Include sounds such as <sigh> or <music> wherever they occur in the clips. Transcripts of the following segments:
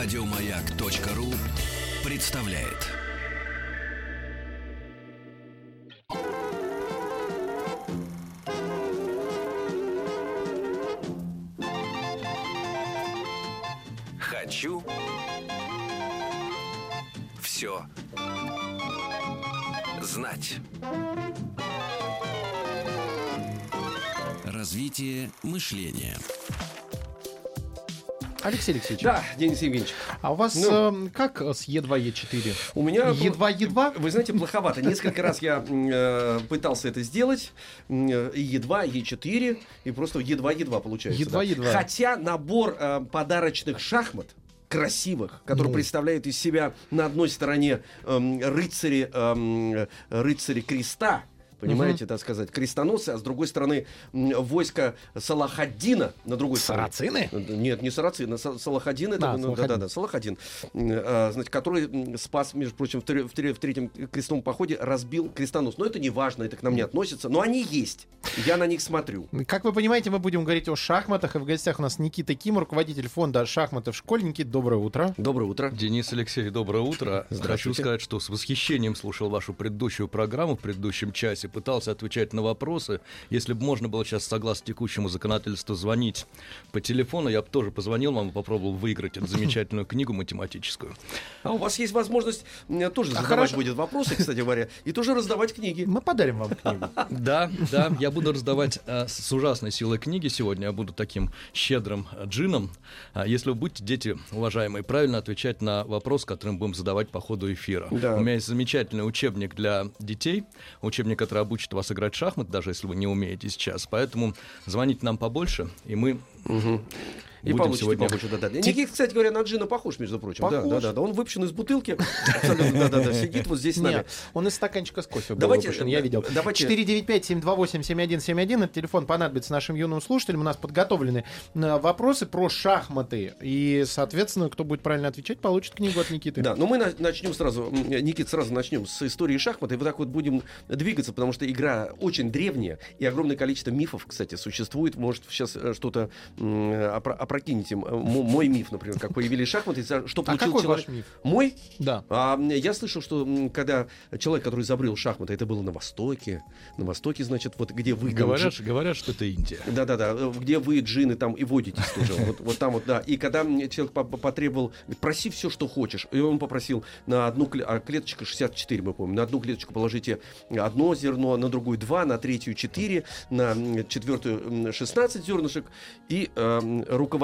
Радиомаяк.ру представляет. Хочу все знать. Развитие мышления. Алексей Алексеевич, Да, Денис Евгеньевич. а у вас Ну. э, как с Е2, Е4? У меня... Едва-едва? Вы знаете, плоховато. Несколько раз я э, пытался это сделать. М, э, И Е2, и Е4, и просто едва-едва получается. да. Едва-едва. Хотя набор э, подарочных шахмат красивых, которые Ну. представляют из себя на одной стороне эм, рыцари, эм, рыцари креста, понимаете, так сказать, крестоносцы, а с другой стороны войско Салахаддина на другой стороне. Сарацины? Нет, не Сарацин, а Са- Салахадин это, А, ну, Салахадин. да-да-да, Салахадин, М, а, значит, который спас, между прочим, в, тре- в тре- в третьем крестном походе, разбил крестонос. Но это не важно, это к нам не относится, но они есть. Я на них смотрю. Как вы понимаете, мы будем говорить о шахматах, и в гостях у нас Никита Ким, руководитель фонда шахматы в школе. Никита, доброе утро. Доброе утро. Денис Алексей, доброе утро. Хочу сказать, что с восхищением слушал вашу предыдущую программу в предыдущем часе, пытался отвечать на вопросы. Если бы можно было сейчас, согласно текущему законодательству, звонить по телефону, я бы тоже позвонил вам и попробовал выиграть эту <laughs> замечательную книгу математическую. А у вас есть возможность тоже задавать хорошо. будет вопросы, кстати говоря, и тоже раздавать книги. Мы подарим вам книгу. <laughs> Да, да, я буду раздавать э, с с ужасной силой книги сегодня. Я буду таким щедрым э, джином. А Если вы будете, дети, уважаемые, правильно отвечать на вопрос, который мы будем задавать по ходу эфира. Да. У меня есть замечательный учебник для детей, учебник, который обучит вас играть в шахматы, даже если вы не умеете сейчас. Поэтому звоните нам побольше, и мы И будем получите сегодня... побольше, да, да. Никит, кстати говоря, на Джина похож, между прочим. Похож. да, да, да. Он выпущен из бутылки. Абсолютно, да, да, да. Сидит вот здесь с нами. Нет, он из стаканчика с кофе был Давайте, выпущен, я э, видел. давайте- 495-728-7171, этот телефон понадобится нашим юным слушателям. У нас подготовлены э, вопросы про шахматы. И, соответственно, кто будет правильно отвечать, получит книгу от Никиты. Да, но мы на- начнем сразу, м, Никит, сразу начнем с истории шахмат, и вот так вот будем двигаться, потому что игра очень древняя, и огромное количество мифов, кстати, существует. Может, сейчас э, что-то опрокинете. Мой миф, например, как появились шахматы, что А получил какой человек. ваш миф? Мой? Да. А, я слышал, что когда человек, который изобрел шахматы, это было на Востоке, на Востоке, значит, вот где вы... там Говорят, жи- говорят, что это Индия. да-да-да, э, где вы, джины, там и водитесь тоже. Вот, вот там вот, да. И когда человек по- по- потребовал, проси все, что хочешь. И он попросил на одну а клеточка 64, мы помним, на одну клеточку положите одно зерно, на другую два, на третью 4, на четвертую м, 16 зернышек. И эм, руководитель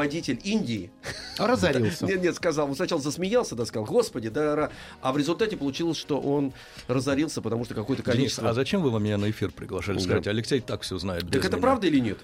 Индии, Разорился. нет, нет, сказал, он сначала засмеялся, да, сказал, господи, да, ра». а в результате получилось, что он разорился, потому что какое-то Денис, количество... а зачем вы меня на эфир приглашали? Скажите, Алексей так все знает. Так это правда или нет?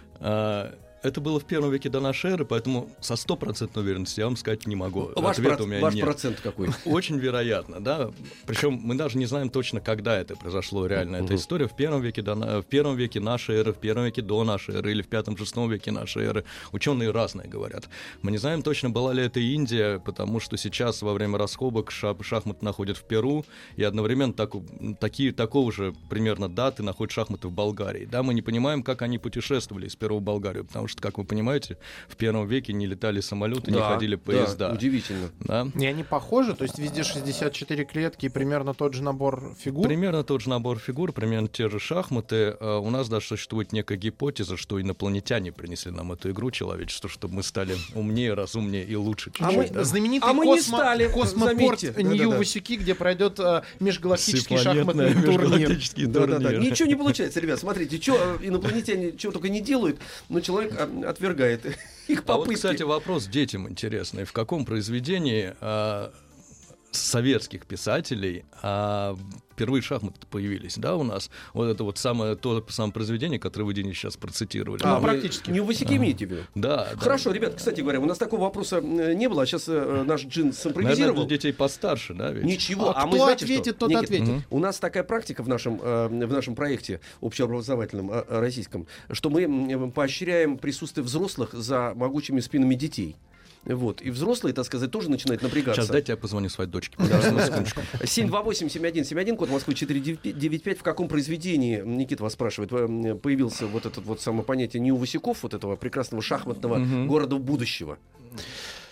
Это было в первом веке до нашей эры, поэтому со стопроцентной уверенностью я вам сказать не могу. Ваш, Ответа проц- у меня ваш нет. процент какой? <laughs> Очень вероятно, да. Причем мы даже не знаем точно, когда это произошло реально. Эта история в первом веке до в первом веке нашей эры, в первом веке до нашей эры или в пятом-шестом веке нашей эры. Ученые разные говорят. Мы не знаем точно, была ли это Индия, потому что сейчас во время раскопок ша- шахматы находят в Перу, и одновременно так, такие, такого же примерно даты находят шахматы в Болгарии. Да, мы не понимаем, как они путешествовали из Перу в Болгарию, потому что, как вы понимаете, в первом веке не летали самолеты, не Да, ходили да, поезда. удивительно. Да? И они похожи, то есть везде 64 клетки и примерно тот же набор фигур. Примерно тот же набор фигур, примерно те же шахматы. Э, У нас даже существует некая гипотеза, что инопланетяне принесли нам эту игру человечеству, чтобы мы стали умнее, разумнее и лучше. А мы- да. Знаменитый А мы не стали, космопорт заметьте. Нью Да-да-да. Васюки, где пройдет э, межгалактический шахматный <laughs> турнир. межгалактический Да, да, да. турнир. Ничего не получается, ребят. Смотрите, что инопланетяне чего только не делают, но человек отвергает <laughs> их А вот, попытки. кстати, вопрос детям интересный. В каком произведении а, советских писателей а, впервые шахматы появились, да, у нас? Вот это вот самое, то самое произведение, которое вы, Денис, сейчас процитировали. А, вы практически. Не в Васике имеете в виду? Да, да. Хорошо, ребят, кстати говоря, у нас такого вопроса э, не было, а сейчас э, наш джин Наверное, симпровизировал. для детей постарше, да, ведь? Ничего, А а, мы кто знаете ответит, что? тот Никит, ответит. Мгм. У нас такая практика в нашем, э, в нашем проекте общеобразовательном э, э, российском, что мы поощряем присутствие взрослых за могучими спинами детей. Вот. И взрослые, так сказать, тоже начинают напрягаться. Сейчас дайте я позвоню своей дочке. пожалуйста, на секундочку. 728-7171, код Москвы 495. В каком произведении, Никита вас спрашивает, э, появился вот это вот самое понятие неувосяков, вот этого прекрасного шахматного города будущего?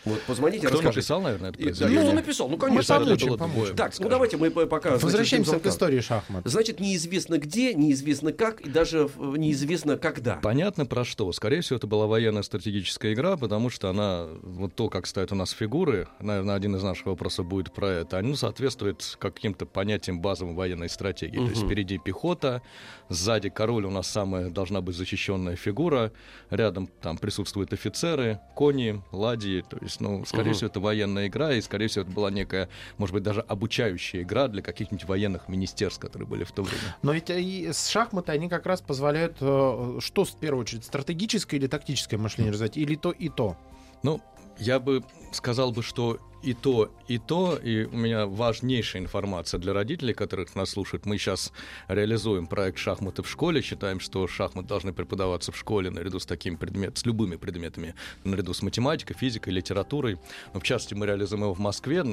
Вот позвоните, Кто расскажите. написал, наверное, это произведение? кто написал? Ну, Мы конечно. было помучим. двое. Так, ну давайте мы по- пока... значит, Возвращаемся ждем к истории шахмат. Значит, неизвестно где, неизвестно как, и даже э, неизвестно когда. Понятно про что. Скорее всего, это была военная стратегическая игра, потому что она, вот то, как стоят у нас фигуры, наверное, один из наших вопросов будет про это, оно соответствует каким-то понятиям базовой военной стратегии. То есть впереди пехота, сзади король у нас самая должна быть защищенная фигура, рядом там присутствуют офицеры, кони, ладьи. То есть, ну, скорее Мгм. всего, это военная игра, и, скорее всего, это была некая, может быть, даже обучающая игра для каких-нибудь военных министерств, которые были в то время. Но ведь и с шахматы они как раз позволяют, э, что в первую очередь, стратегическое или тактическое мышление развивать, или то и то. Ну, я бы сказал бы, что и то, и то, и у меня важнейшая информация для родителей, которых нас слушают. Мы сейчас реализуем проект «Шахматы в школе», считаем, что шахматы должны преподаваться в школе наряду с такими предметами, с любыми предметами, наряду с математикой, физикой, литературой. Но, в частности, мы реализуем его в Москве.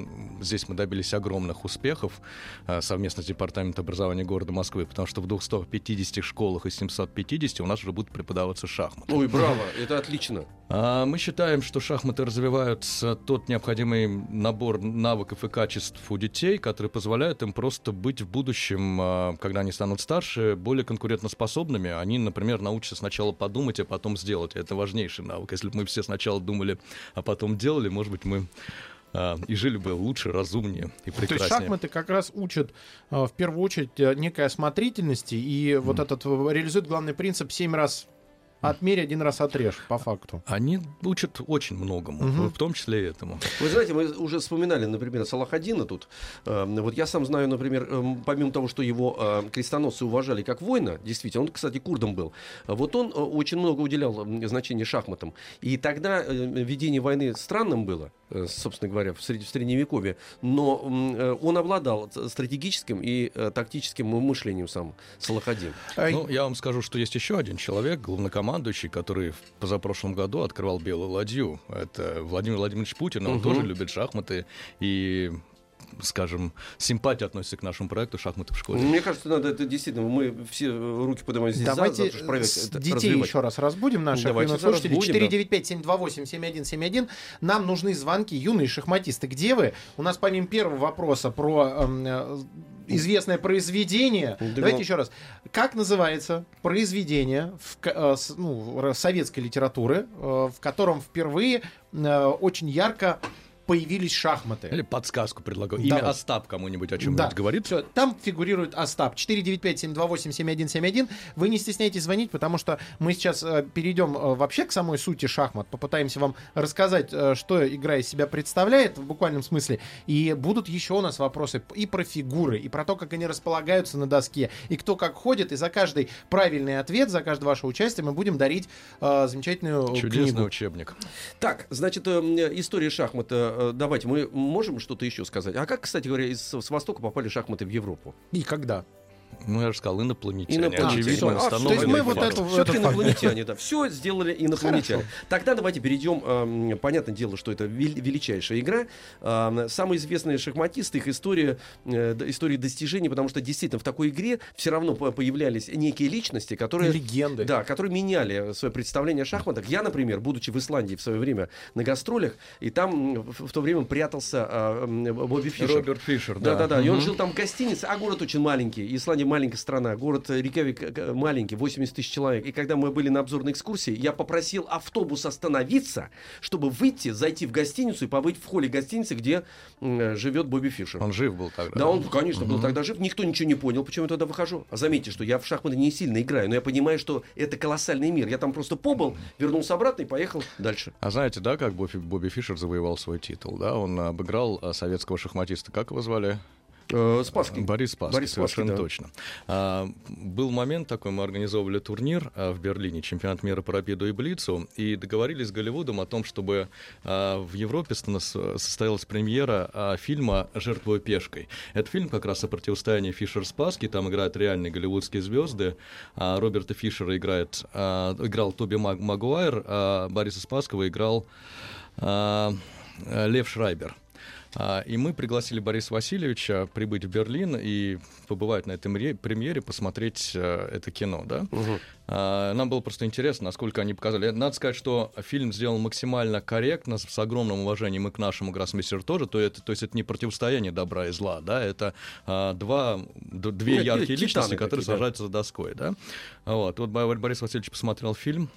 Здесь мы добились огромных успехов а, совместно с Департаментом образования города Москвы, потому что в 250 школах из 750 у нас уже будут преподаваться шахматы. Ой, браво, это отлично. А, Мы считаем, что шахматы развивают тот необходимый набор навыков и качеств у детей, которые позволяют им просто быть в будущем, а, когда они станут старше, более конкурентоспособными. Они, например, научатся сначала подумать, а потом сделать. Это важнейший навык. Если бы мы все сначала думали, а потом делали, может быть, мы а, и жили бы лучше, разумнее и То есть прекраснее. шахматы как раз учат в первую очередь э, некой осмотрительности и вот этот э, реализует главный принцип семь раз отмерь, один раз отрежь, по факту. Они учат очень многому, Мгм. в том числе и этому. Вы знаете, мы уже вспоминали, например, Салахадина тут. Э, Вот я сам знаю, например, эм, помимо того, что его э, крестоносцы уважали как воина, действительно, он, кстати, курдом был, вот он э, очень много уделял значения шахматам. И тогда э, ведение войны странным было, собственно говоря, в, сред- в Средневековье, но он обладал стратегическим и тактическим мышлением сам Салахадин. Ну, я вам скажу, что есть еще один человек, главнокомандующий, который в позапрошлом году открывал белую ладью. Это Владимир Владимирович Путин. Он Мгм. тоже любит шахматы и скажем, с симпатией относится к нашему проекту «Шахматы в школе». Мне кажется, надо это действительно, мы все руки поднимаем здесь за, Давайте за проверять, с это детей развивать. еще раз разбудим наших Давайте слушателей. разбудим, да. 495-728-7171. Нам нужны звонки. Юные шахматисты, где вы? У нас помимо первого вопроса про эм, э, известное произведение. Да, Давайте еще раз. Как называется произведение в э, ну, советской литературы, э, в котором впервые э, очень ярко появились шахматы? Или подсказку предлагаю. Давай. Имя Остап кому-нибудь о чем-нибудь Да. говорит? Всё, там фигурирует Остап. 495-728-7171. Вы не стесняйтесь звонить, потому что мы сейчас э, перейдем э, вообще к самой сути шахмат. Попытаемся вам рассказать, э, что игра из себя представляет в буквальном смысле. И будут еще у нас вопросы и про фигуры, и про то, как они располагаются на доске, и кто как ходит. И за каждый правильный ответ, за каждое ваше участие мы будем дарить э, замечательную Чудесный книгу. учебник. Так, значит, э, история шахмата. Э, Давайте, мы можем что-то еще сказать. А как, кстати говоря, из, с Востока попали шахматы в Европу? И когда? Ну, я же сказал, инопланетяне. Инопланетяне. Очевидно, А, установленный то есть мы вот эту- Все-таки инопланетяне, да. Все сделали инопланетяне. Тогда давайте перейдем. эм, Понятное дело, что это вел- величайшая игра. Эм, Самые известные шахматисты, их история, э, история достижений, потому что действительно в такой игре все равно по- появлялись некие личности, которые Легенды. да, которые меняли свое представление о шахматах. Я, например, будучи в Исландии в свое время на гастролях, и там в, в то время прятался а, м, Бобби Фишер. Роберт Фишер, Да, да, да. И он жил там в гостинице, а город очень маленький. Исландия маленькая страна. Город э, Рикявик э, маленький, 80 тысяч человек. И когда мы были на обзорной экскурсии, я попросил автобус остановиться, чтобы выйти, зайти в гостиницу и побыть в холле гостиницы, где э, живет Бобби Фишер. Он жив был тогда. Да, он, конечно, был тогда жив. Никто ничего не понял, почему я туда выхожу. А заметьте, что я в шахматы не сильно играю, но я понимаю, что это колоссальный мир. Я там просто побыл, вернулся обратно и поехал дальше. А знаете, да, как Бобби, Бобби Фишер завоевал свой титул, да? Он обыграл а, советского шахматиста. Как его звали? Э, Спасский. Борис Спасский, Борис Спасский, совершенно да. точно. А, был момент такой, мы организовывали турнир а, в Берлине, чемпионат мира по рапиду и блицу, и договорились с Голливудом о том, чтобы а, в Европе состоялась премьера а, фильма «Жертвуя пешкой». Это фильм как раз о противостоянии Фишер-Спасский, там играют реальные голливудские звезды. А, Роберта Фишера играет, а, играл Тоби Маг- Магуайр, а Бориса Спасского играл а, Лев Шрайбер. А, И мы пригласили Бориса Васильевича прибыть в Берлин и побывать на этой премьере, посмотреть э, это кино, да. А, Нам было просто интересно, насколько они показали. Надо сказать, что фильм сделан максимально корректно, с огромным уважением и к нашему гроссмейстеру тоже. То, это, то есть это не противостояние добра и зла, да, это а, два, две это яркие личности, которые такие, да. сажаются за доской, да. Вот, вот Бо- Борис Васильевич посмотрел фильм,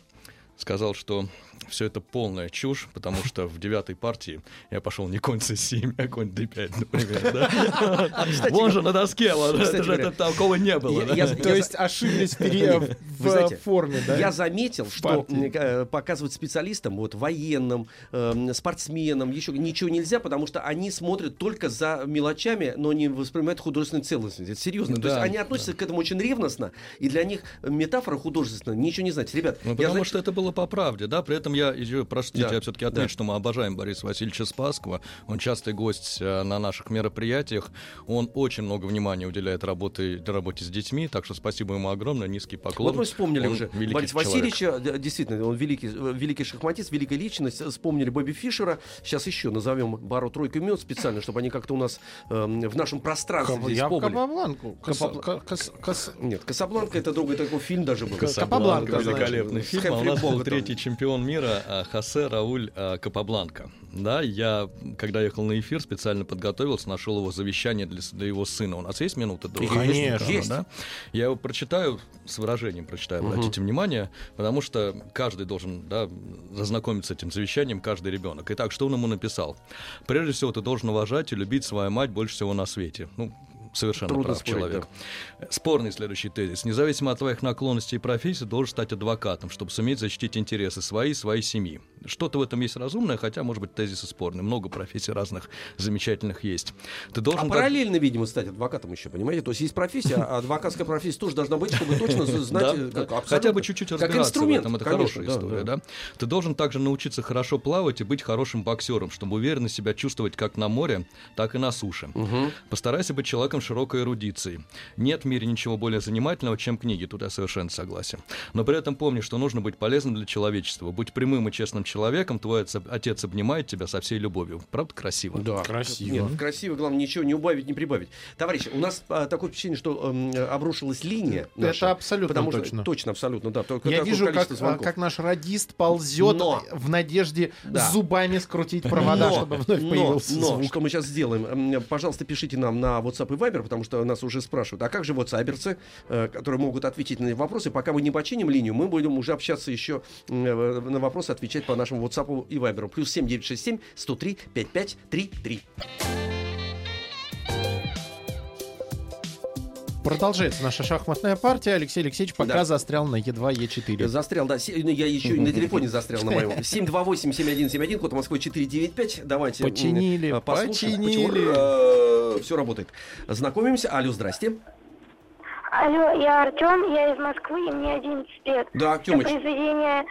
сказал, что все это полная чушь, потому что в девятой партии я пошел не конь c7, а конь d5, например, да. Вон же на доске, кстати это же говоря, это такого не было. я- да. я- То есть ошиблись в знаете, форме, да? Я заметил, что партии. э, показывать специалистам, вот военным, эм, спортсменам, еще ничего нельзя, потому что они смотрят только за мелочами, но не воспринимают художественную целостность. Это серьезно. То есть они относятся к этому очень ревностно, и для них метафора художественная ничего не значит. Ребят, Ну, я потому знаю, что это было по правде, да. При этом я, простите, Да, я все-таки отмечу, да. что мы обожаем Бориса Васильевича Спасского. Он частый гость э, на наших мероприятиях. Он очень много внимания уделяет работе, работе с детьми, так что спасибо ему огромное, низкий поклон. Вот мы вспомнили Он уже человек. Васильевича, д- действительно, он великий, э, великий шахматист, великая личность. Вспомнили Бобби Фишера. Сейчас еще назовем пару-тройку имен специально, чтобы они как-то у нас эм, в нашем пространстве Кап- здесь Я в побыли. Капабланку. Кас- Капабл- ка- кас- кас- Нет, Касабланка это другой такой фильм даже был. Капабланка, да, великолепный фильм. А у нас был третий чемпион мира а, Хосе Рауль а, Капабланка. Да, я, когда ехал на эфир, специально подготовился, нашел его завещание для, для его сына. У нас есть минута до Конечно. Есть. да? Я его прочитаю с выражением, прочитаю, обратите внимание, потому что каждый должен да, зазнакомиться с этим завещанием, каждый ребенок. Итак, что он ему написал? Прежде всего, ты должен уважать и любить свою мать больше всего на свете. Ну, совершенно Трудно прав спорить, человек. Спорный следующий тезис. Независимо от твоих наклонностей и профессий, должен стать адвокатом, чтобы суметь защитить интересы свои и своей семьи. Что-то в этом есть разумное, хотя, может быть, тезисы спорные. Много профессий разных замечательных есть. Ты А должен... так- параллельно, видимо, стать адвокатом еще, понимаете? То есть есть профессия, а адвокатская профессия тоже должна быть, чтобы точно <laughs> знать, Да, э, да. как, Хотя бы чуть-чуть разбираться инструмент, в этом. Это конечно, хорошая да, история, да. да. Ты должен также научиться хорошо плавать и быть хорошим боксером, чтобы уверенно себя чувствовать как на море, так и на суше. Постарайся быть человеком широкой эрудиции. Нет в мире ничего более занимательного, чем книги, тут я совершенно согласен. Но при этом помни, что нужно быть полезным для человечества. Будь прямым и честным человеком, твой отец, обнимает тебя со всей любовью. Правда красиво? Да, Красиво. Нет, красиво, главное, ничего не убавить, не прибавить. Товарищи, у нас а, такое впечатление, что эм, обрушилась линия. Это наша, абсолютно потому точно. Что, точно, абсолютно, да. Только Я вижу, как, а, звонков. как наш радист ползет Но. в надежде Да. зубами скрутить провода, Но, чтобы вновь но, появился но, звук. что мы сейчас сделаем? Пожалуйста, пишите нам на WhatsApp и Viber, потому что нас уже спрашивают, а как же WhatsAppерцы, э, которые могут ответить на вопросы? Пока мы не починим линию, мы будем уже общаться еще э, на вопросы, отвечать по нашему WhatsApp и Viber. Плюс 7967 103 5533. Продолжается наша шахматная партия. Алексей Алексеевич пока Да. застрял на Е2, Е4. Застрял, да. Ну, Я еще и на телефоне застрял на моем. 728-7171, код Москвы 495. Давайте. Починили, э, послушаем. починили. Все работает. Знакомимся. Алло, здрасте. Алло, я Артем, я из Москвы, и мне 11 лет. Да, Это Артемыч. произведение,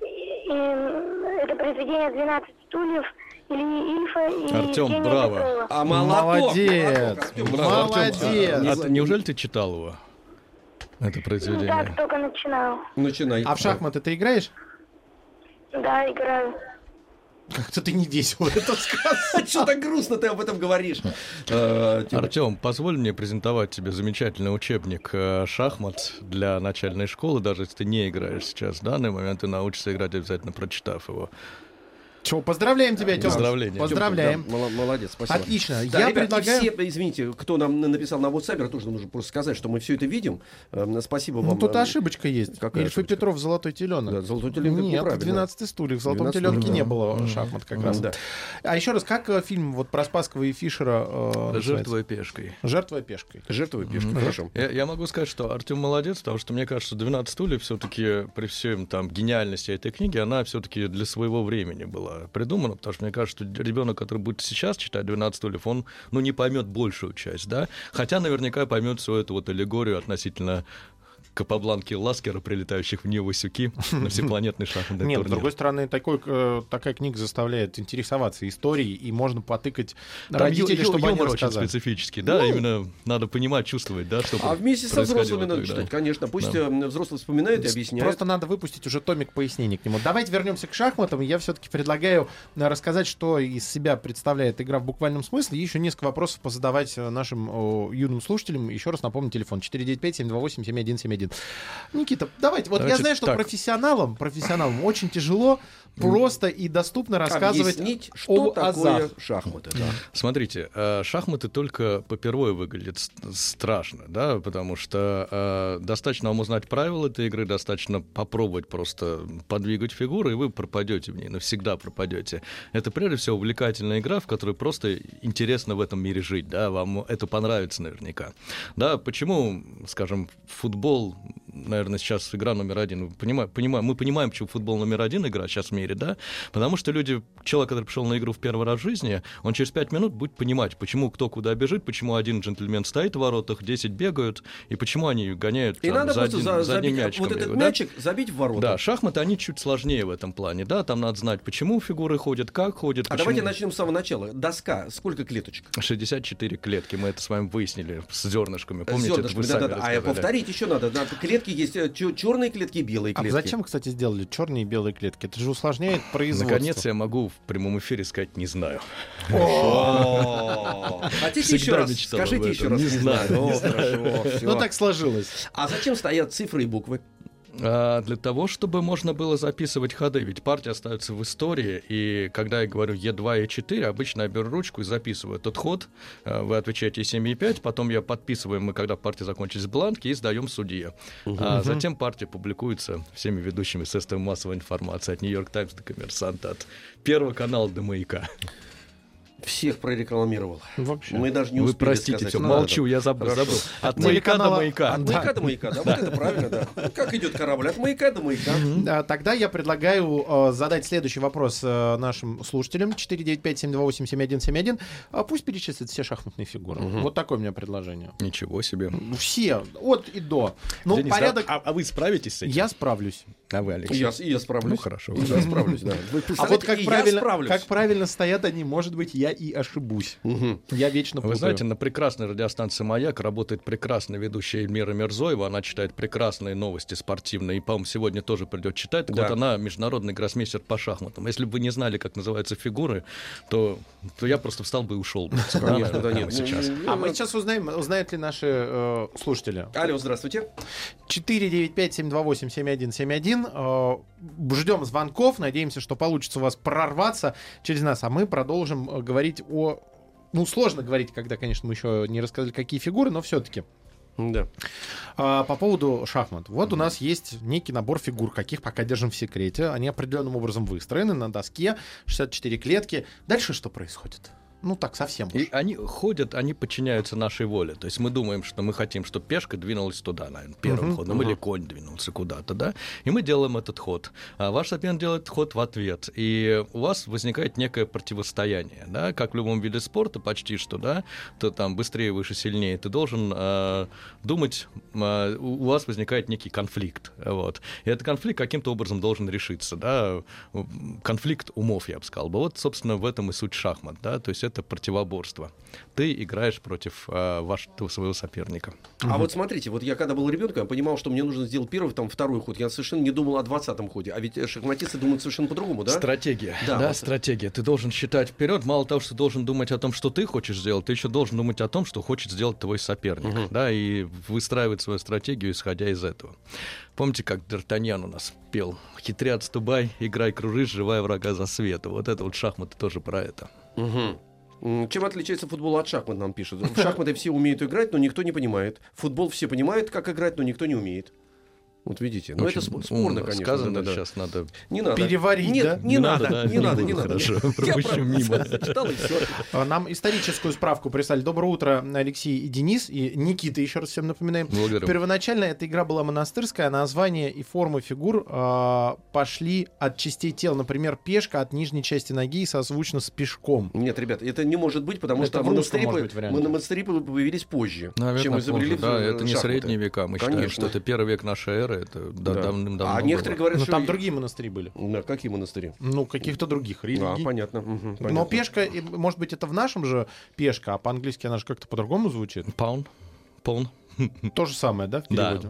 и- и- это произведение 12 стульев Ильи Ильфа и Артём, Евгения браво. Петрова. А молоток, Молодец. молоток. Браво. Молодец. А, а ты- неужели ты читал его? Это Ну, произведение. так, только начинал. Начинай. А в шахматы ты играешь? Да, играю. Как-то ты не весело это сказал. Что так грустно ты об этом говоришь? Э, Тёма, Артем, позволь мне презентовать тебе замечательный учебник э, шахмат для начальной школы, даже если ты не играешь сейчас. В данный момент ты научишься играть, обязательно прочитав его. Че, поздравляем тебя, Тём. Поздравления. Поздравляем. Да, мол- молодец, спасибо. Отлично. Да, Я ребят, предлагаю... все, извините, кто нам написал на WhatsApp, тоже нужно просто сказать, что мы все это видим. Э, Спасибо вам. Ну, тут э, ошибочка есть. Какая Ильф ошибочка? Петров «Золотой теленок». Да, «Золотой теленок» Нет, неправильно. 12 стульев. В «Золотом 12 теленке стульев, не да. было шахмат как раз. Да. А еще раз, как э, фильм вот про Спасского и Фишера э? Жертвуя пешкой. «Жертвой пешкой». Жертвой пешки, хорошо. Я, я могу сказать, что Артем молодец, потому что мне кажется, 12 стульев все-таки при всем там гениальности этой книги, она все-таки для своего времени была придумана, потому что мне кажется, что ребенок, который будет сейчас читать 12 стульев, он ну, не поймет большую часть, да, хотя наверняка поймет всю эту вот аллегорию относительно Капабланки Ласкера, прилетающих в Невосюки на <laughs> всепланетный шахматный Нет, с другой стороны, такой, э, такая книга заставляет интересоваться историей, и можно потыкать Там родителей, ю- чтобы они юмор очень рассказали. специфический, да, именно надо понимать, чувствовать, да, что А вместе со взрослыми надо читать, конечно. Пусть Да. э, взрослые вспоминают и объясняют. Просто надо выпустить уже томик пояснений к нему. Давайте вернемся к шахматам. Я все-таки предлагаю э, рассказать, что из себя представляет игра в буквальном смысле, и еще несколько вопросов позадавать нашим о, юным слушателям. Еще раз напомню, телефон 495-728-7171. Никита, давайте. Вот я Давайте знаю, что так. профессионалам, профессионалам очень тяжело просто и доступно рассказывать Объяснить, что об такое азах. шахматы. Да. Смотрите, э, шахматы только попервой выглядят страшно, да, потому что э, достаточно вам узнать правила этой игры, достаточно попробовать просто подвигать фигуры, и вы пропадете в ней, навсегда пропадете. Это прежде всего увлекательная игра, в которой просто интересно в этом мире жить, да, вам это понравится наверняка. Да, почему, скажем, футбол, наверное, сейчас игра номер один, понимаем, понимаем, мы понимаем, почему футбол номер один игра сейчас в мире, да, потому что люди, человек, который пришел на игру в первый раз в жизни, он через пять минут будет понимать, почему кто куда бежит, почему один джентльмен стоит в воротах, 10 бегают, и почему они гоняют И там, надо за, просто один- за- за одним забить мячиком вот этот да? мячик, забить в ворота. Да, шахматы, они чуть сложнее в этом плане, да, там надо знать, почему фигуры ходят, как ходят, А почему- давайте начнем с самого начала. Доска, сколько клеточек? 64 клетки, мы это с вами выяснили с зернышками, помните, Зернышками, это вы сами да-да-да. А рассказали. повторить еще надо. Да, клетки есть черные клетки и белые А клетки. зачем, кстати, сделали черные и белые клетки? Это же усложняет производство. Наконец я могу в прямом эфире сказать «не знаю». <laughs> Хотите еще раз? Скажите еще раз. Не знаю. Ну так сложилось. А зачем стоят цифры и буквы? А, Для того, чтобы можно было записывать ходы. Ведь партия остается в истории, и когда я говорю Е2 и 4, обычно я беру ручку и записываю этот ход. А, Вы отвечаете 7 и 5, потом я подписываю, мы когда партия закончится бланки, и сдаем судье. А затем партия публикуется всеми ведущими средствами массовой информации от Нью-Йорк Таймс до Коммерсанта, от Первого канала до Маяка. Всех прорекламировал. Вообще. Мы даже не Вы успели простите, сказать. все, молчу, я забыл. Забыл. От От Маяка до Маяка. От маяка до маяка, да, вот это правильно, да. Как идет корабль? От маяка до маяка. Тогда я предлагаю э, задать следующий вопрос э, нашим слушателям. 495-728-7171. А Пусть перечислят все шахматные фигуры. Вот такое у меня предложение. Ничего себе. Все, от и до. Ну, порядок... а, а вы справитесь с этим? Я справлюсь. А вы, И Алексей? я, я справлюсь. Ну, хорошо. Я справлюсь, да. Вы А вот как правильно, как правильно стоят они, может быть, я и ошибусь. Мгм. Я вечно Вы путаю. знаете, на прекрасной радиостанции «Маяк» работает прекрасная ведущая Эльмира Мирзоева. Она читает прекрасные новости спортивные. И, по-моему, сегодня тоже придет читать. Так Да. Вот она международный гроссмейстер по шахматам. Если бы вы не знали, как называются фигуры, то, то я просто встал бы и ушел. Да, Конечно, да, нет. сейчас. Ну, А ну, мы сейчас узнаем, узнают ли наши э, слушатели. Алло, здравствуйте. 495-728-7171. Э, Ждем звонков. Надеемся, что получится у вас прорваться через нас. А мы продолжим э, говорить о... Ну, сложно говорить, когда, конечно, мы еще не рассказали, какие фигуры, но все-таки. Да. по поводу шахмат. Вот у нас есть некий набор фигур, каких пока держим в секрете. Они определенным образом выстроены на доске. 64 клетки. Дальше что происходит? Ну, так, совсем уж. И они ходят, они подчиняются нашей воле. То есть мы думаем, что мы хотим, чтобы пешка двинулась туда, наверное, первым Мгм, ходом, или конь двинулся куда-то, да? И мы делаем этот ход. А ваш соперник делает ход в ответ. И у вас возникает некое противостояние, да? Как в любом виде спорта почти что, да? То там быстрее, выше, сильнее. Ты должен э, думать, э, у вас возникает некий конфликт, вот. И этот конфликт каким-то образом должен решиться, да? Конфликт умов, я бы сказал. Вот, собственно, в этом и суть шахмат, да? То есть это противоборство. Ты играешь против э, вашего своего соперника. А вот смотрите, вот я когда был ребенком, я понимал, что мне нужно сделать первый, там второй ход. Я совершенно не думал о двадцатом ходе. А ведь шахматисты думают совершенно по-другому, да? Стратегия. Да, Да, вот. стратегия. Ты должен считать вперед. Мало того, что ты должен думать о том, что ты хочешь сделать, ты еще должен думать о том, что хочет сделать твой соперник. Да, и выстраивать свою стратегию, исходя из этого. Помните, как Д'Артаньян у нас пел? Хитря отступай, играй, кружись, живая врага за свету. Вот это вот шахматы тоже про это. Мгм. Чем отличается футбол от шахмат, нам пишут. В шахматы все умеют играть, но никто не понимает. Футбол все понимают, как играть, но никто не умеет. Вот видите. Ну, это спорно, конечно. Сказано, да-да-да. сейчас надо... Не надо. Переварить, Нет, да? не, надо, да, не надо, не надо. Хорошо, пропущу про- мимо. и. А, Нам историческую справку прислали. Доброе утро, Алексей и Денис, и Никита, еще раз всем напоминаем. Благодарю. Первоначально эта игра была монастырская, а название и формы фигур а, пошли от частей тела. Например, пешка от нижней части ноги созвучно с пешком. Нет, ребят, это не может быть, потому Это что монастыри, быть мы на появились позже, Наверное, чем изобрели позже. Да, это не средние века. Мы считаем, что это первый век нашей эры. Это да, Да. давным-давно А некоторые было. говорят, Но что... там другие монастыри были. Да, какие монастыри? Ну, каких-то других А, религий. понятно. мгм, Но понятно. пешка, и, может быть, это в нашем же пешка, а по-английски она же как-то по-другому звучит. Паун? Паун? То же самое, да, в Да.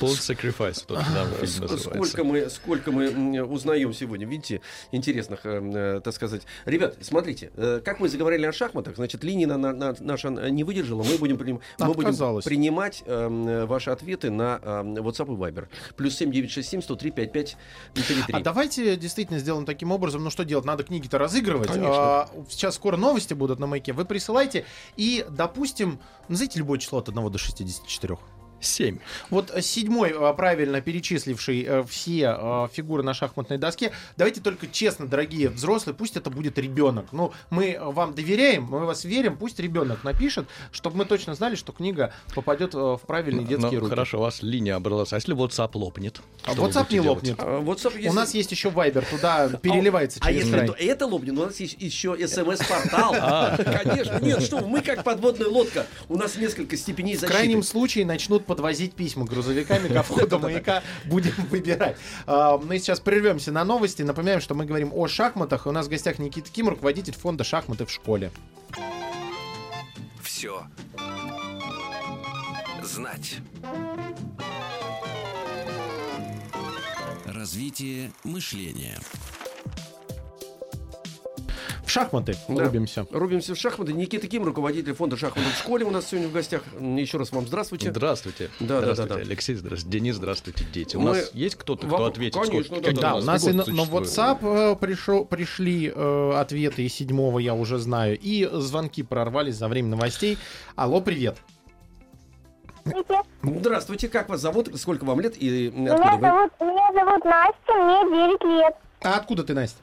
Паун Sacrifice. тот называется. Сколько мы, сколько мы узнаем сегодня, видите, интересных, э, э, так сказать. Ребят, смотрите, э, как мы заговорили о шахматах, значит, линия на- на- на- наша не выдержала, мы будем, приним- мы будем принимать э, ваши ответы на э, WhatsApp и Viber. Плюс 7967 103 55 33. А давайте действительно сделаем таким образом. Ну что делать? Надо книги-то разыгрывать. Конечно. А, сейчас скоро новости будут на маяке. Вы присылайте и, допустим, назовите любое число от 1 до 64. Семь. Вот э, седьмой, э, правильно перечисливший э, все фигуры на шахматной доске. Давайте только честно, дорогие взрослые, пусть это будет ребенок. Ну, мы вам доверяем, мы вас верим, пусть ребенок напишет, чтобы мы точно знали, что книга попадет в правильные детские Ну, руки. хорошо, у вас линия обралась. А если WhatsApp лопнет? А WhatsApp не делать? лопнет. А, WhatsApp, У если- нас есть еще Viber, туда переливается А через если край. то это лопнет, у нас есть еще смс-портал. Конечно. Нет, что мы как подводная лодка. У нас несколько степеней В защиты. крайнем случае начнут подвозить письма грузовиками ко <laughs> входу маяка. Будем выбирать. Мы сейчас прервемся на новости. Напоминаем, что мы говорим о шахматах. У нас в гостях Никита Ким, руководитель фонда шахматы в школе. Все. Знать. Развитие мышления. В шахматы Да. рубимся. Рубимся в шахматы. Никита Ким, руководитель фонда шахматов в школе у нас сегодня в гостях. Еще раз вам здравствуйте. Здравствуйте. Да, да, да, здравствуйте, да. Алексей, здравствуйте, Денис, здравствуйте, дети. У Мы- нас есть кто-то, кто ответит? конечно, сколько- да, Да, да, у нас и на, на? WhatsApp э, пришел, пришли э, ответы, и седьмого я уже знаю, и звонки прорвались за время новостей. Алло, привет. Здравствуйте. Здравствуйте, как вас зовут? Сколько вам лет и м, Меня откуда вы? зовут, меня зовут Настя, мне 9 лет. А откуда ты, Настя?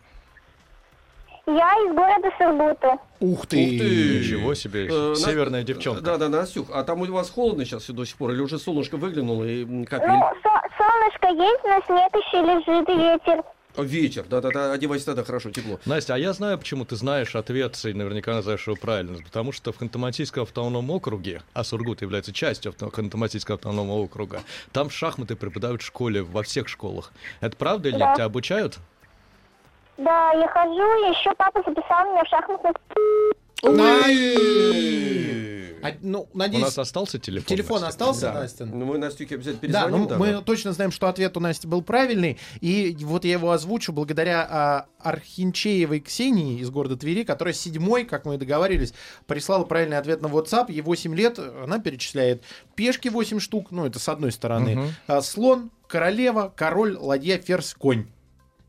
Я из города Сургута. Ух ты! Ух ты! Ничего себе, Э, северная На- девчонка. Да, да, Настюх. А там у вас холодно сейчас все до сих пор? Или уже солнышко выглянуло и капель? Ну, со- солнышко есть, но снег еще лежит, и ветер. О, Вечер, да-да-да, одевайся тогда хорошо, тепло. Настя, а я знаю, почему ты знаешь ответ, и наверняка знаешь его правильно. Потому что в Ханты-Мансийском автономном округе, а Сургут является частью авто- Ханты-Мансийского автономного округа, там шахматы преподают в школе, во всех школах. Это правда или Да. тебя обучают? Да, я хожу, еще папа записал меня в шахматный... А, ну, У надеюсь, нас остался телефон? телефон Настя? остался, Да. Настя? Ну, мы Настюхе обязательно Да, перезвоним. ну, мы точно знаем, что ответ у Насти был правильный. И вот я его озвучу благодаря а, Архинчеевой Ксении из города Твери, которая седьмой, как мы и договаривались, прислала правильный ответ на WhatsApp. Ей 8 лет, она перечисляет пешки 8 штук, ну это с одной стороны, Мгм. а, слон, королева, король, ладья, ферзь, конь.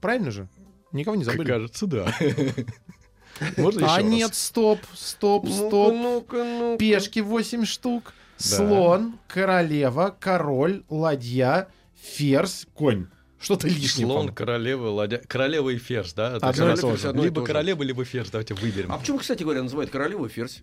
Правильно же? Никого не забыли? Кажется, да. <laughs> Можно еще А нет, стоп, стоп, стоп. ну-ка, ну-ка. Пешки 8 штук, слон, королева, король, ладья, ферзь, конь. Что-то лишнее. Слон, королева, ладья... Королева и ферзь, да? Одно и то же. Либо королева, либо ферзь. Давайте выберем. А почему, кстати говоря, называют королеву и ферзь?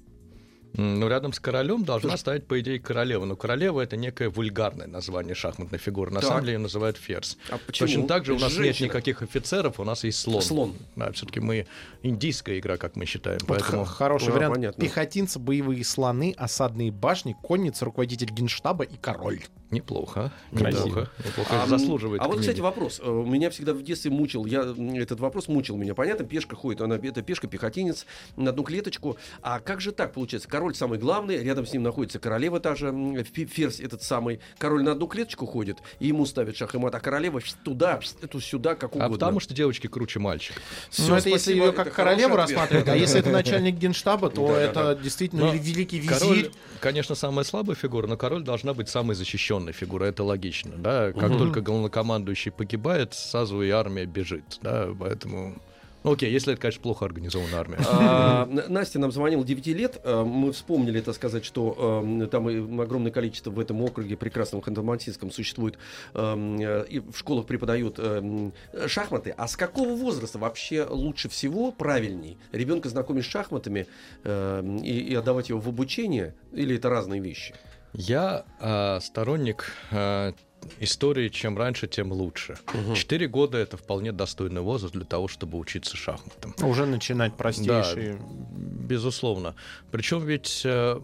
Ну, рядом с королем должна стоять, по идее, королева. Но королева это некое вульгарное название шахматной фигуры. На Так. самом деле ее называют ферзь. А почему? Точно так же у нас женщина. нет никаких офицеров, у нас есть слон. Слон. Да, все-таки мы индийская игра, как мы считаем. Вот Поэтому хороший А, вариант. понятно. Пехотинцы, боевые слоны, осадные башни, конница, руководитель генштаба и король. Неплохо. Красиво. Неплохо. Неплохо. А, Заслуживает А вот, книги. кстати, вопрос. Э, Меня всегда в детстве мучил. Я, этот вопрос мучил меня. Понятно, пешка ходит. Она, это пешка, пехотинец на одну клеточку. А как же так получается? Король самый главный, рядом с ним находится королева та же, ферзь этот самый. Король на одну клеточку ходит, и ему ставят шах и мат, а королева туда, эту сюда, как А угодно. потому что девочки круче мальчиков. Всё, ну, это если ее как королеву рассматривать, а <laughs> если это начальник генштаба, то это действительно Но великий Король, визирь. конечно, самая слабая фигура, но король должна быть самой защищенной фигурой. Это логично, да. Как только главнокомандующий погибает, сразу и армия бежит, да. Поэтому Ну, окей, если это, конечно, плохо организованная армия. А, Настя нам звонила 9 лет. А, Мы вспомнили, это сказать, что эм, там огромное количество в этом округе прекрасном Ханты-Мансийском существует. э, И в школах преподают эм, шахматы. А с какого возраста вообще лучше всего, правильней, ребенка знакомить с шахматами эм, и, и отдавать его в обучение? Или это разные вещи? Я а, сторонник а, истории, чем раньше, тем лучше. Четыре года это вполне достойный возраст для того, чтобы учиться шахматам. Уже начинать простейшие. Безусловно. Причем ведь, э,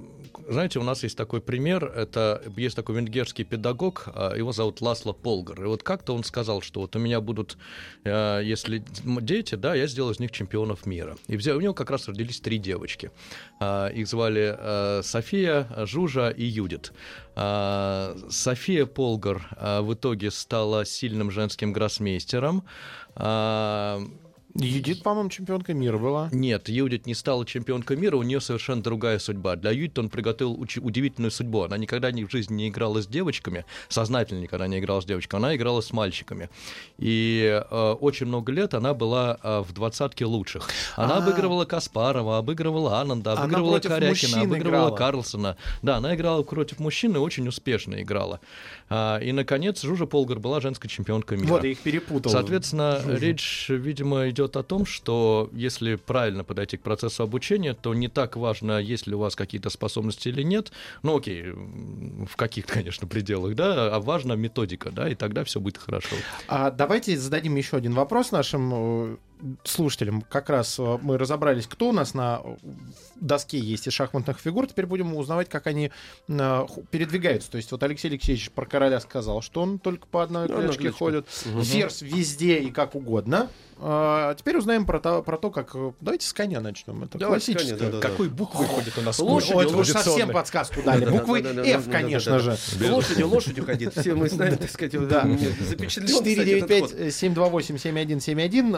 знаете, у нас есть такой пример, это есть такой венгерский педагог, а, его зовут Ласло Полгар. И вот как-то он сказал, что вот у меня будут, э, если дети, да, я сделаю из них чемпионов мира. И у него как раз родились три девочки. А, Их звали София, Жужа и Юдит. А, София Полгар а, в итоге стала сильным женским гроссмейстером. Юдит, по-моему, чемпионкой мира была. нет, Юдит не стала чемпионкой мира, у нее совершенно другая судьба. Для Юдит он приготовил удивительную судьбу. Она никогда ни в жизни не играла с девочками, сознательно никогда не играла с девочками, она играла с мальчиками. И э, очень много лет она была э, в двадцатке лучших. Она А. обыгрывала Каспарова, обыгрывала Ананда, обыгрывала Корякина, обыгрывала играла. Карлсона. Да, она играла против мужчин и очень успешно играла. А, и, наконец, Жужа Полгар была женской чемпионкой мира. Вот, я их перепутал. Соответственно, Жужу. речь, видимо, идет о том, что если правильно подойти к процессу обучения, то не так важно, есть ли у вас какие-то способности или нет. Ну, окей, в каких-то, <laughs> конечно, пределах, да, а важна методика, да, и тогда все будет хорошо. А давайте зададим еще один вопрос нашим э, слушателям как раз э, мы разобрались, кто у нас на э, доске есть из шахматных фигур. Теперь будем узнавать, как они э, передвигаются. То есть вот Алексей Алексеевич про короля сказал, что он только по одной да, клеточке ходит. Угу. Ферзь везде и как угодно. А теперь узнаем про то, про то, как... Давайте с коня начнем. Это Давай классическое. Коня, да, да, Какой буквы ходит у нас? Лошади, лошади. Вы совсем подсказку дали. Буквы F, конечно же. Лошадью, лошадью ходит. Все мы знаем, так сказать, 495 728 7171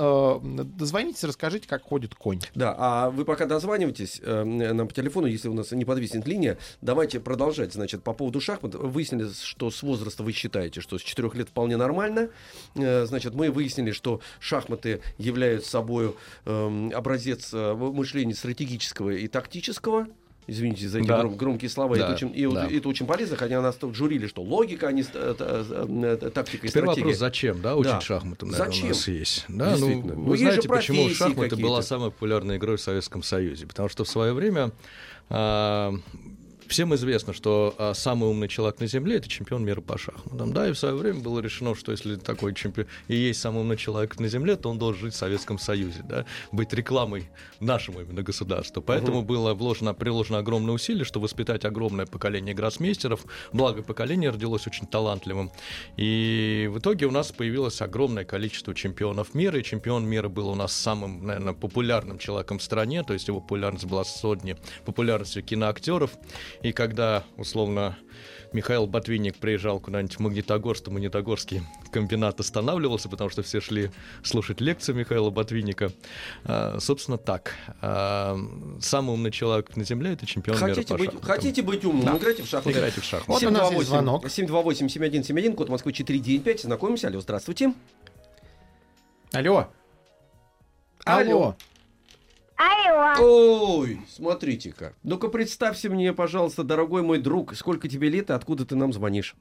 дозвонитесь, расскажите, как ходит конь. Да, а вы пока дозваниваетесь э, эм, нам по телефону, если у нас не подвиснет линия, давайте продолжать. Значит, по поводу шахмат. Выяснили, что с возраста вы считаете, что с 4 лет вполне нормально. Э, значит, мы выяснили, что шахматы являются собой эм, э, образец мышления стратегического и тактического. Извините за эти Да. гром- громкие слова. Да, Это, очень, и да. это очень полезно, хотя нас тут журили, что логика, а не э, э, э, тактика и Теперь стратегия. вопрос, зачем, да, учить Да. шахматы, наверное, Зачем? у нас есть. Да, ну. Ну, вы знаете, почему шахматы была самой популярной игрой в Советском Союзе? Потому что в свое время а, всем известно, что а, самый умный человек на Земле — это чемпион мира по шахматам. Да, и в свое время было решено, что если такой чемпион и есть самый умный человек на Земле, то он должен жить в Советском Союзе, да, быть рекламой нашему именно государству. Поэтому было вложено, приложено огромное усилие, чтобы воспитать огромное поколение гроссмейстеров. Благо, поколение родилось очень талантливым. И в итоге у нас появилось огромное количество чемпионов мира, и чемпион мира был у нас самым, наверное, популярным человеком в стране, то есть его популярность была сотни популярностью киноактеров. И когда, условно, Михаил Ботвинник приезжал куда-нибудь в Магнитогорск, то Магнитогорский комбинат останавливался, потому что все шли слушать лекцию Михаила Ботвинника. А, собственно, так. А, самый умный человек на Земле — это чемпион мира Хотите по быть, шахматам. хотите быть умным, играйте в шахматы. Играйте в шахматы. Вот у нас есть звонок. 728-7171, код Москвы 495. Знакомимся. Алло, здравствуйте. Алло. Алло. Алло. Ой, смотрите-ка. Ну-ка представься мне, пожалуйста, дорогой мой друг, сколько тебе лет и откуда ты нам звонишь?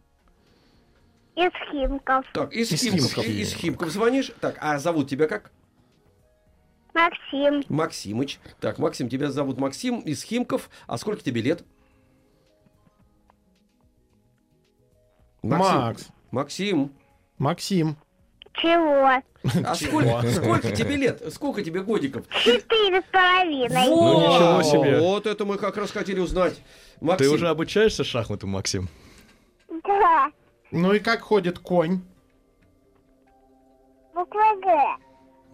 Из Химков. Так, из, Из Химков. Химков. Из Химков звонишь. Так, а зовут тебя как? Максим. Максимыч. Так, Максим, тебя зовут Максим из Химков. А сколько тебе лет? Макс. Максим. Максим. Чего? А сколько, сколько тебе лет? Сколько тебе годиков? Четыре с половиной. Ну, ничего себе. Вот это мы как раз хотели узнать. Ты Максим, уже обучаешься шахматам, Максим? Да. Ну и как ходит конь? Буква Г.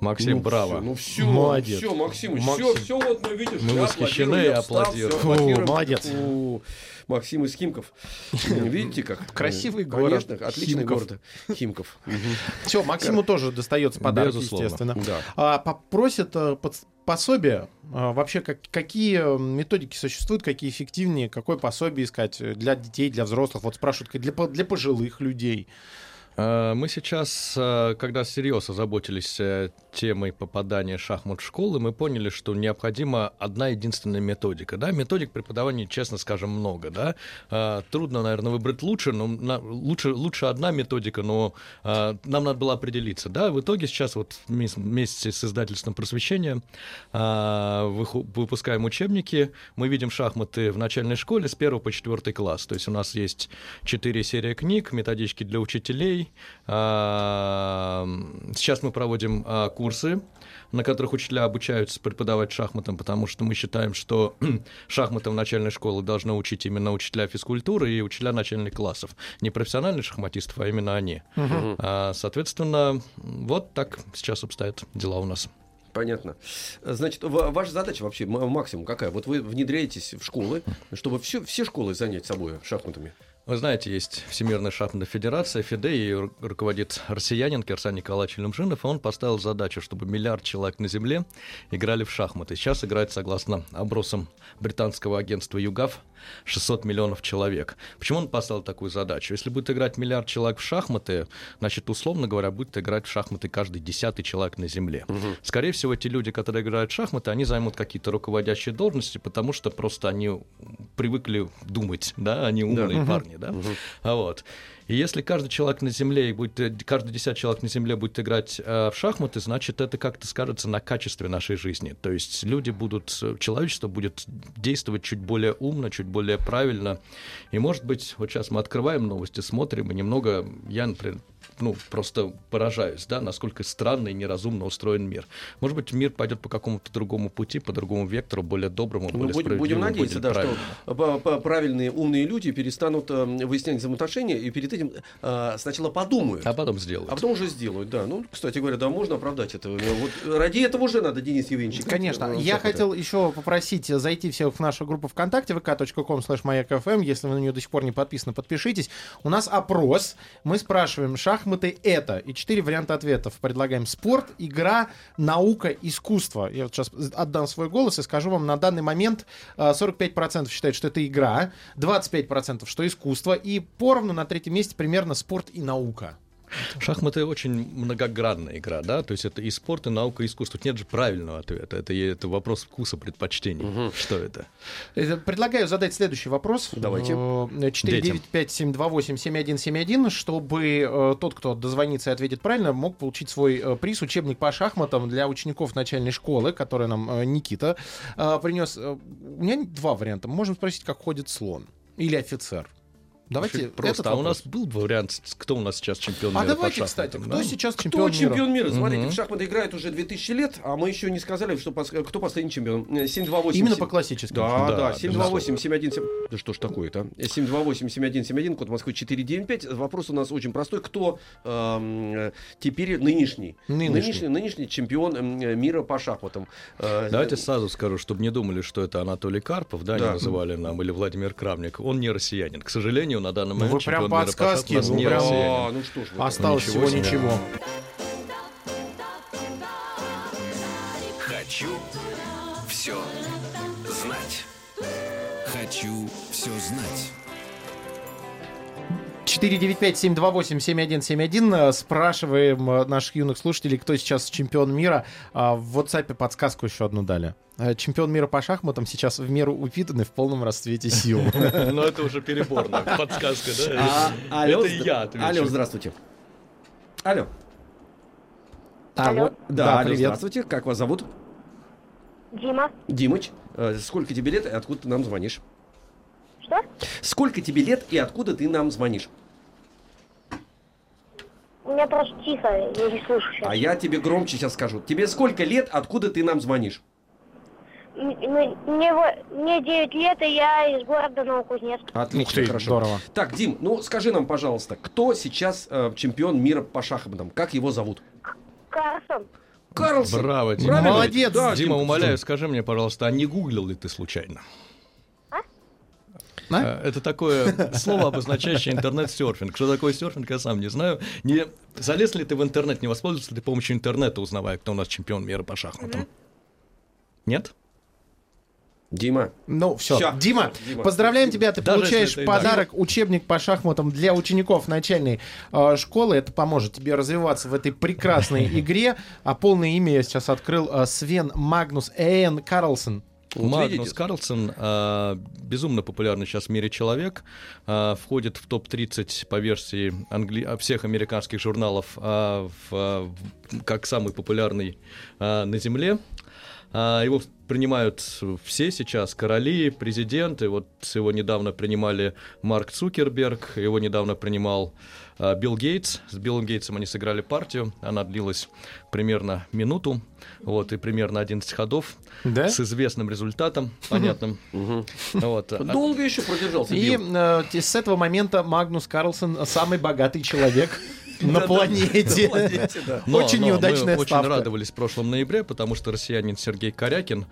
Максим, ну, браво. всё, ну все, Молодец. все, Максимыч, Максим. все, все, вот мы видишь, Мы восхищены и встал, аплодируем. всё, Фу, аплодируем. молодец. Фу, Максим из Химков. <laughs> Видите как? Красивый Ну, город. Конечно, отличный город. Химков. <laughs> Все, Максиму тоже достается подарок, естественно. А, попросят э, пособие. А, вообще, как, какие э, методики существуют, какие эффективнее, какое пособие искать э, для детей, для взрослых? Вот спрашивают, для пожилых людей. А, Мы сейчас, а, когда серьезно заботились э, темой попадания шахмат в школы, мы поняли, что необходима одна единственная методика. Да? Методик преподавания, честно скажем, много. Да? Трудно, наверное, выбрать лучше, но лучше, лучше одна методика, но нам надо было определиться. Да? В итоге сейчас вот вмес- вместе с издательством просвещения выпускаем учебники. Мы видим шахматы в начальной школе с 1 по 4 класс. То есть у нас есть 4 серии книг, методички для учителей. А, Сейчас мы проводим а, курсы, на которых учителя обучаются преподавать шахматам, потому что мы считаем, что <clears throat> шахматам начальной школы должны учить именно учителя физкультуры и учителя начальных классов. Не профессиональных шахматистов, а именно они. А, Соответственно, вот так сейчас обстоят дела у нас. Понятно. Значит, ва- ваша задача вообще максимум какая? Вот вы внедряетесь в школы, чтобы все, все школы занять собой шахматами. Вы знаете, есть Всемирная шахматная федерация, ФИДЕ, и ру- руководит россиянин Кирсан Николаевич Илюмжинов, и он поставил задачу, чтобы миллиард человек на Земле играли в шахматы. Сейчас играет, согласно опросам британского агентства ЮГАФ, 600 миллионов человек. Почему он поставил такую задачу? Если будет играть миллиард человек в шахматы, значит, условно говоря, будет играть в шахматы каждый десятый человек на Земле. Скорее всего, те люди, которые играют в шахматы, они займут какие-то руководящие должности, потому что просто они привыкли думать, да, они умные парни, да. А вот. И если каждый человек на Земле, будет, э, каждый десятый человек на Земле будет играть э, в шахматы, значит, это как-то скажется на качестве нашей жизни. То есть люди будут, э, человечество будет действовать чуть более умно, чуть более правильно. И, может быть, вот сейчас мы открываем новости, смотрим, и немного, я, например, ну, просто поражаюсь, да, насколько странно и неразумно устроен мир. Может быть, мир пойдет по какому-то другому пути, по другому вектору, более доброму, Ну, более будем, будем справедливому, надеяться, более да, правильному. что правильные умные люди перестанут э, выяснять взаимоотношения и перед этим э, сначала подумают. А потом сделают. А потом уже сделают, да. Ну, кстати говоря, да, можно оправдать это. Вот ради этого уже надо, Денис Евгеньевич. играть, Конечно. э, Я шахматы. хотел еще попросить зайти всех в нашу группу ВКонтакте, vk.com slash. Если вы на нее до сих пор не подписаны, подпишитесь. У нас опрос. Мы спрашиваем, шахматы это? И четыре варианта ответов. Предлагаем спорт, игра, наука, искусство. Я вот сейчас отдам свой голос и скажу вам, на данный момент э, 45% считают, что это игра, 25% что искусство, и поровну на третьем месте примерно спорт и наука. Шахматы очень многогранная игра, да, то есть это и спорт, и наука, и искусство. Тут нет же правильного ответа. Это, это вопрос вкуса, предпочтений. Что это? Э, Предлагаю задать следующий вопрос. Давайте. Э, 495-728-7171, чтобы э, тот, кто дозвонится и ответит правильно, мог получить свой э, приз, учебник по шахматам для учеников начальной школы, который нам э, Никита э, принес. Э, У меня два варианта. Мы Можем спросить, как ходит слон или офицер. Давайте Очень просто. этот А у нас был бы вариант, кто у нас сейчас чемпион А мира давайте, по кстати, шахматам, кто да? сейчас Кто чемпион, чемпион мира? Смотрите, Мгм. в шахматы играют уже 2000 лет, а мы еще не сказали, что пос- кто последний чемпион. Э, 728. Именно по классическим. Да, Да, да, да, 728 71 Да что ж такое-то? 728 7171 код Москвы 495. Вопрос у нас очень простой. Кто эм, э, теперь нынешний? Нынешний. Нынешний, нынешний чемпион эм, э, мира по шахматам. Э, Давайте сразу скажу, чтобы не думали, что это Анатолий Карпов, да, Да. не называли нам, или Владимир Крамник. Он не россиянин. К сожалению, на данный Ну, момент вы прям подсказки, ну, не прям-. А, ну что ж вы Осталось Ничего всего ничего. Хочу все знать. Хочу все знать. 495-728-7171. Э, Спрашиваем э, наших юных слушателей, кто сейчас чемпион мира. А В WhatsApp подсказку еще одну дали. Э, Чемпион мира по шахматам сейчас в меру упитанный в полном расцвете сил. <laughs> Но это уже переборно. Подсказка, да? А, Это я отвечу. Алло, здравствуйте. Алло. Алло. Да, Да, алло, здравствуйте. Как вас зовут? Дима. Димыч. Сколько тебе лет и откуда ты нам звонишь? Что? Сколько тебе лет и откуда ты нам звонишь? У меня просто тихо, я не слышу сейчас. А я тебе громче сейчас скажу. Тебе сколько лет, откуда ты нам звонишь? М- Мне, мне 9 лет, и я из города Новокузнецк. Отлично, ты, хорошо. здорово. Так, Дим, ну скажи нам, пожалуйста, кто сейчас э, чемпион мира по шахматам? Как его зовут? Карлсон. Карлсон. Браво, Дима. Правильно? Молодец, Да, Дима, Дим, умоляю, скажи мне, пожалуйста, а не гуглил ли ты случайно? А? Это такое слово, обозначающее интернет-серфинг. Что такое серфинг, я сам не знаю. Не залез ли ты в интернет, не воспользовался ли ты помощью интернета, узнавая, кто у нас чемпион мира по шахматам? Нет? Дима, Ну, все. Всё. Дима, Дима. поздравляем тебя. Ты Даже получаешь это подарок, учебник по шахматам для учеников начальной э, школы. Это поможет тебе развиваться в этой прекрасной <laughs> игре. А полное имя я сейчас открыл. э, Свен Магнус Эйн Карлсон. Вот Магнус видите? Карлсон, а, безумно популярный сейчас в мире человек, а, входит в топ-30 по версии англи- всех американских журналов а, в, в- как самый популярный а, на Земле. А, Его принимают все сейчас, короли, президенты. Вот его недавно принимали Марк Цукерберг, его недавно принимал а, Билл Гейтс. С Биллом Гейтсом они сыграли партию. Она длилась примерно минуту. Вот, и примерно 11 ходов Да? с известным результатом, понятным. Вот. долго еще продержался И э, с этого момента Магнус Карлсон самый богатый человек на планете. Очень неудачная мы очень радовались в прошлом ноябре, потому что россиянин Сергей Корякин,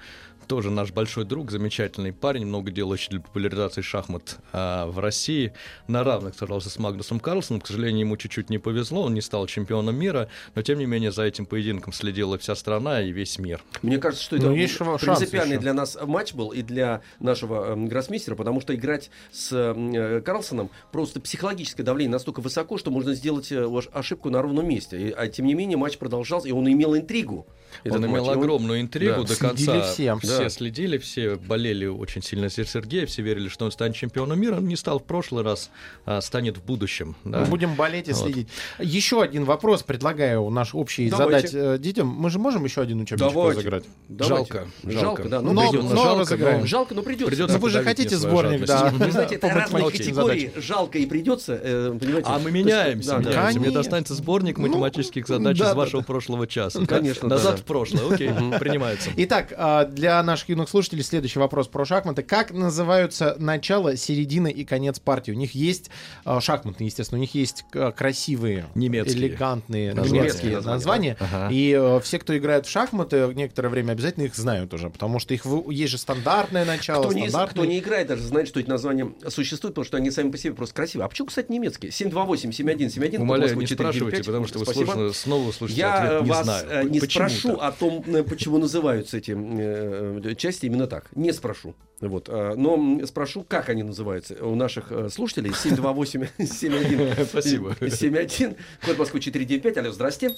тоже наш большой друг, замечательный парень, много делающий для популяризации шахмат а, в России, на равных сражался с Магнусом Карлсоном. К сожалению, ему чуть-чуть не повезло, он не стал чемпионом мира, но тем не менее за этим поединком следила вся страна и весь мир. Мне кажется, что это Ну, есть принципиальный еще. для нас матч был и для нашего эм, гроссмейстера, потому что играть с э, Карлсоном просто психологическое давление настолько высоко, что можно сделать э, ошибку на ровном месте. И, а тем не менее матч продолжался, и он имел интригу. этот он имел матч. Огромную интригу Да. до Следили конца. все. Все следили, все болели очень сильно за Сергея, все верили, что он станет чемпионом мира. Он не стал в прошлый раз, а станет в будущем. да. Мы будем болеть и Вот. следить. Еще один вопрос предлагаю наш общий Давайте. задать э, детям. Мы же можем еще один учебничек Давайте. разыграть? Давайте. Жалко, Жалко, жалко. да. Ну, Но- придется. но жалко, разыграем. Жалко, но придется. Придется Ну вы же хотите сборник, да? Вы знаете, это разные категории. Жалко и придется, э, понимаете? А мы меняемся. Мне достанется сборник Ну, математических задач да, из вашего прошлого часа. Конечно, Назад в прошлое. Окей, принимается. Итак, а, для наших юных слушателей следующий вопрос про шахматы. Как называются начало, середина и конец партии? У них есть а, шахматные, естественно, у них есть а, красивые, Немецкие. элегантные Названия. немецкие Названия, названия. Ага. И э, все, кто играет в шахматы, некоторое время обязательно их знают уже, потому что их вы- есть же стандартное начало, Кто не, стандартное. кто не играет, даже знает, что эти названия существуют, потому что они сами по себе просто красивые. А почему, кстати, немецкие? 728-7171. Умоляю, не спрашивайте, потому что вы Спасибо. слушно- снова услышите Я ответ «не вас знаю». э, не Почему-то. спрошу о том, э, почему называются эти э, части именно так. Не спрошу. Вот. э, Но спрошу, как они называются. У наших э, слушателей 728-7171. <laughs> Спасибо. 71, код Москвы 495. Алло, здрасте.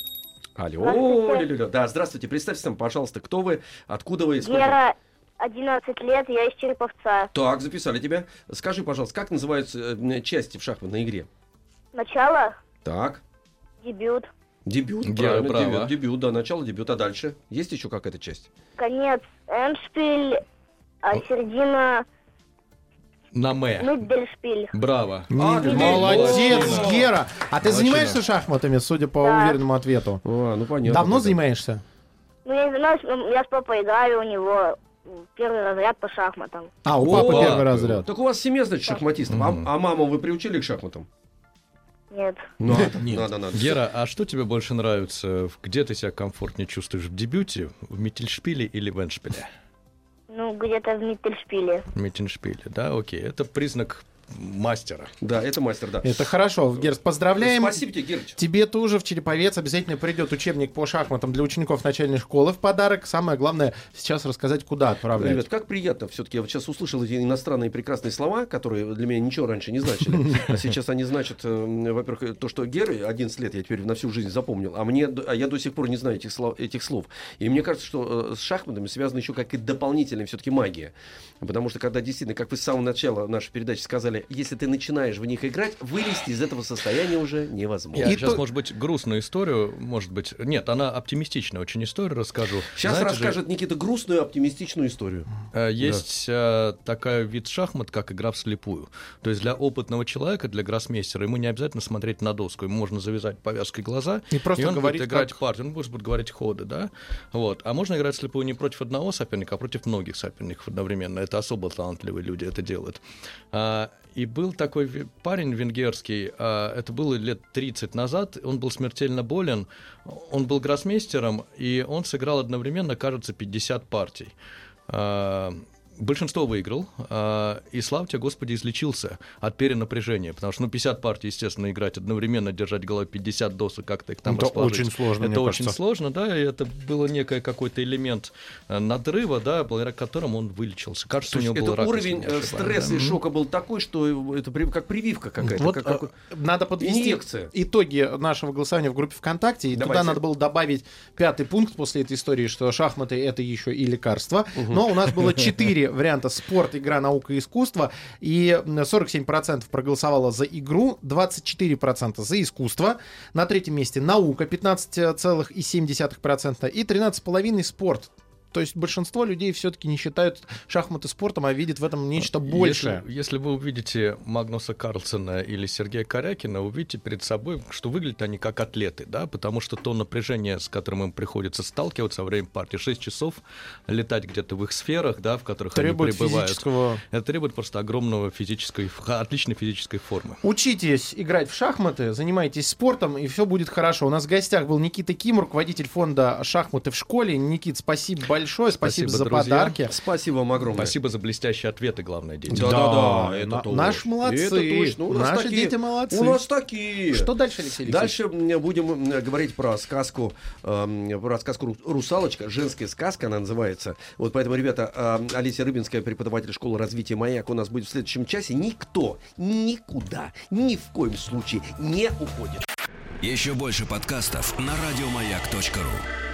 Алло, Здравствуйте. ля-ля-ля. да, здравствуйте. Представьте нам, пожалуйста, кто вы, откуда вы, сколько? Гера, 11 лет, я из Череповца. Так, записали тебя. Скажи, пожалуйста, как называются э, части в шахматной игре? Начало, Так, дебют, дебют, правильно, дебют, дебют, да, начало дебюта, а дальше? Есть еще какая-то часть? конец, эндшпиль, а середина, На мэ. миддельшпиль. Браво. А, ты Молодец, Молодчина. Гера! А ты Молодчина. занимаешься шахматами, судя по Да. уверенному ответу? А, ну понятно. Давно тогда. занимаешься? Ну, я не знаю, м, я с папой играю у него м, первый разряд по шахматам. А, у О, папы первый разряд. Так у вас семья, значит, шахматистов. А, а маму вы приучили к шахматам? Нет. Надо, Нет. надо, надо. Гера, а что тебе больше нравится? Где ты себя комфортнее чувствуешь? В дебюте, в Миттельшпиле или в Эндшпиле? Ну, где-то в миддельшпиле. В Миттельшпиле, да, окей. Это признак мастера. Да, это мастер, да. Это хорошо, Герс, поздравляем. Спасибо тебе, Герыч. Тебе тоже в Череповец обязательно придет учебник по шахматам для учеников начальной школы в подарок. Самое главное сейчас рассказать, куда отправлять. Ребят, как приятно все-таки. Я вот сейчас услышал эти иностранные прекрасные слова, которые для меня ничего раньше не значили. А сейчас они значат, э, во-первых, то, что Геры 11 лет я теперь на всю жизнь запомнил, а мне, а я до сих пор не знаю этих слов. Этих слов. И мне кажется, что э, с шахматами связана еще какая-то дополнительная все-таки магия. Потому что когда действительно, как вы с самого начала нашей передачи сказали, если ты начинаешь в них играть, вылезти из этого состояния уже невозможно. Я И сейчас, то- может быть, грустную историю, может быть... Нет, она оптимистичная очень история, расскажу. Сейчас Знаете же, расскажет Никита грустную, оптимистичную историю. Э, Есть э, такая вид шахмат, как игра вслепую. То есть для опытного человека, для гроссмейстера, ему не обязательно смотреть на доску. Ему можно завязать повязкой глаза, И просто он говорить, будет играть как- партию, он будет говорить ходы, да? Вот. А можно играть вслепую не против одного соперника, а против многих соперников одновременно. Это особо талантливые люди это делают. А, и был такой парень венгерский, а, это было лет 30 назад, он был смертельно болен, он был гроссмейстером, и он сыграл одновременно, кажется, 50 партий. Большинство выиграл, а, и славьте, Господи, излечился от перенапряжения, потому что, ну, 50 партий, естественно, играть одновременно, держать головой 50 досок, как-то их там Это расположить. очень сложно, Это мне очень кажется. сложно, да, и это было некое какой-то элемент э, надрыва, да, благодаря которому он вылечился. Кажется, То у него был это рак, уровень э, ошибаюсь, стресса да. и шока был такой, что это как прививка какая-то. Вот как- э, как- надо подвести Инъекция. итоги нашего голосования в группе ВКонтакте. И туда Давайте. надо было добавить пятый пункт после этой истории, что шахматы это еще и лекарство. Но у нас было <laughs> четыре варианта: спорт, игра, наука и искусство. И м, 47% проголосовало за игру, 24% за искусство. На третьем месте наука 15,7% и 13,5% спорт. То есть большинство людей все-таки не считают шахматы спортом, а видят в этом нечто большее. Если, если вы увидите Магнуса Карлсона или Сергея Корякина, увидите перед собой, что выглядят они как атлеты, да, потому что то напряжение, с которым им приходится сталкиваться во время партии, 6 часов летать где-то в их сферах, да, в которых Требует они пребывают. физического Это требует просто огромного физической, отличной физической формы. Учитесь играть в шахматы, занимайтесь спортом, и все будет хорошо. У нас в гостях был Никита Ким, руководитель фонда «Шахматы в школе». Никит, спасибо большое, спасибо, Спасибо, за друзья. подарки. Спасибо вам огромное. Спасибо за блестящие ответы, главное, дети. Да, да, да, это на- наши молодцы. Это точно. У нас Наши такие- дети молодцы. У нас такие. Что дальше, Алексей Алексеевич? Дальше будем говорить про сказку, эм, про сказку «Ру- «Русалочка», женская сказка она называется. Вот поэтому, ребята, эм, Олеся Рыбинская, преподаватель школы развития «Маяк» у нас будет в следующем часе. Никто никуда, ни в коем случае не уходит. Еще больше подкастов на радиомаяк.ру.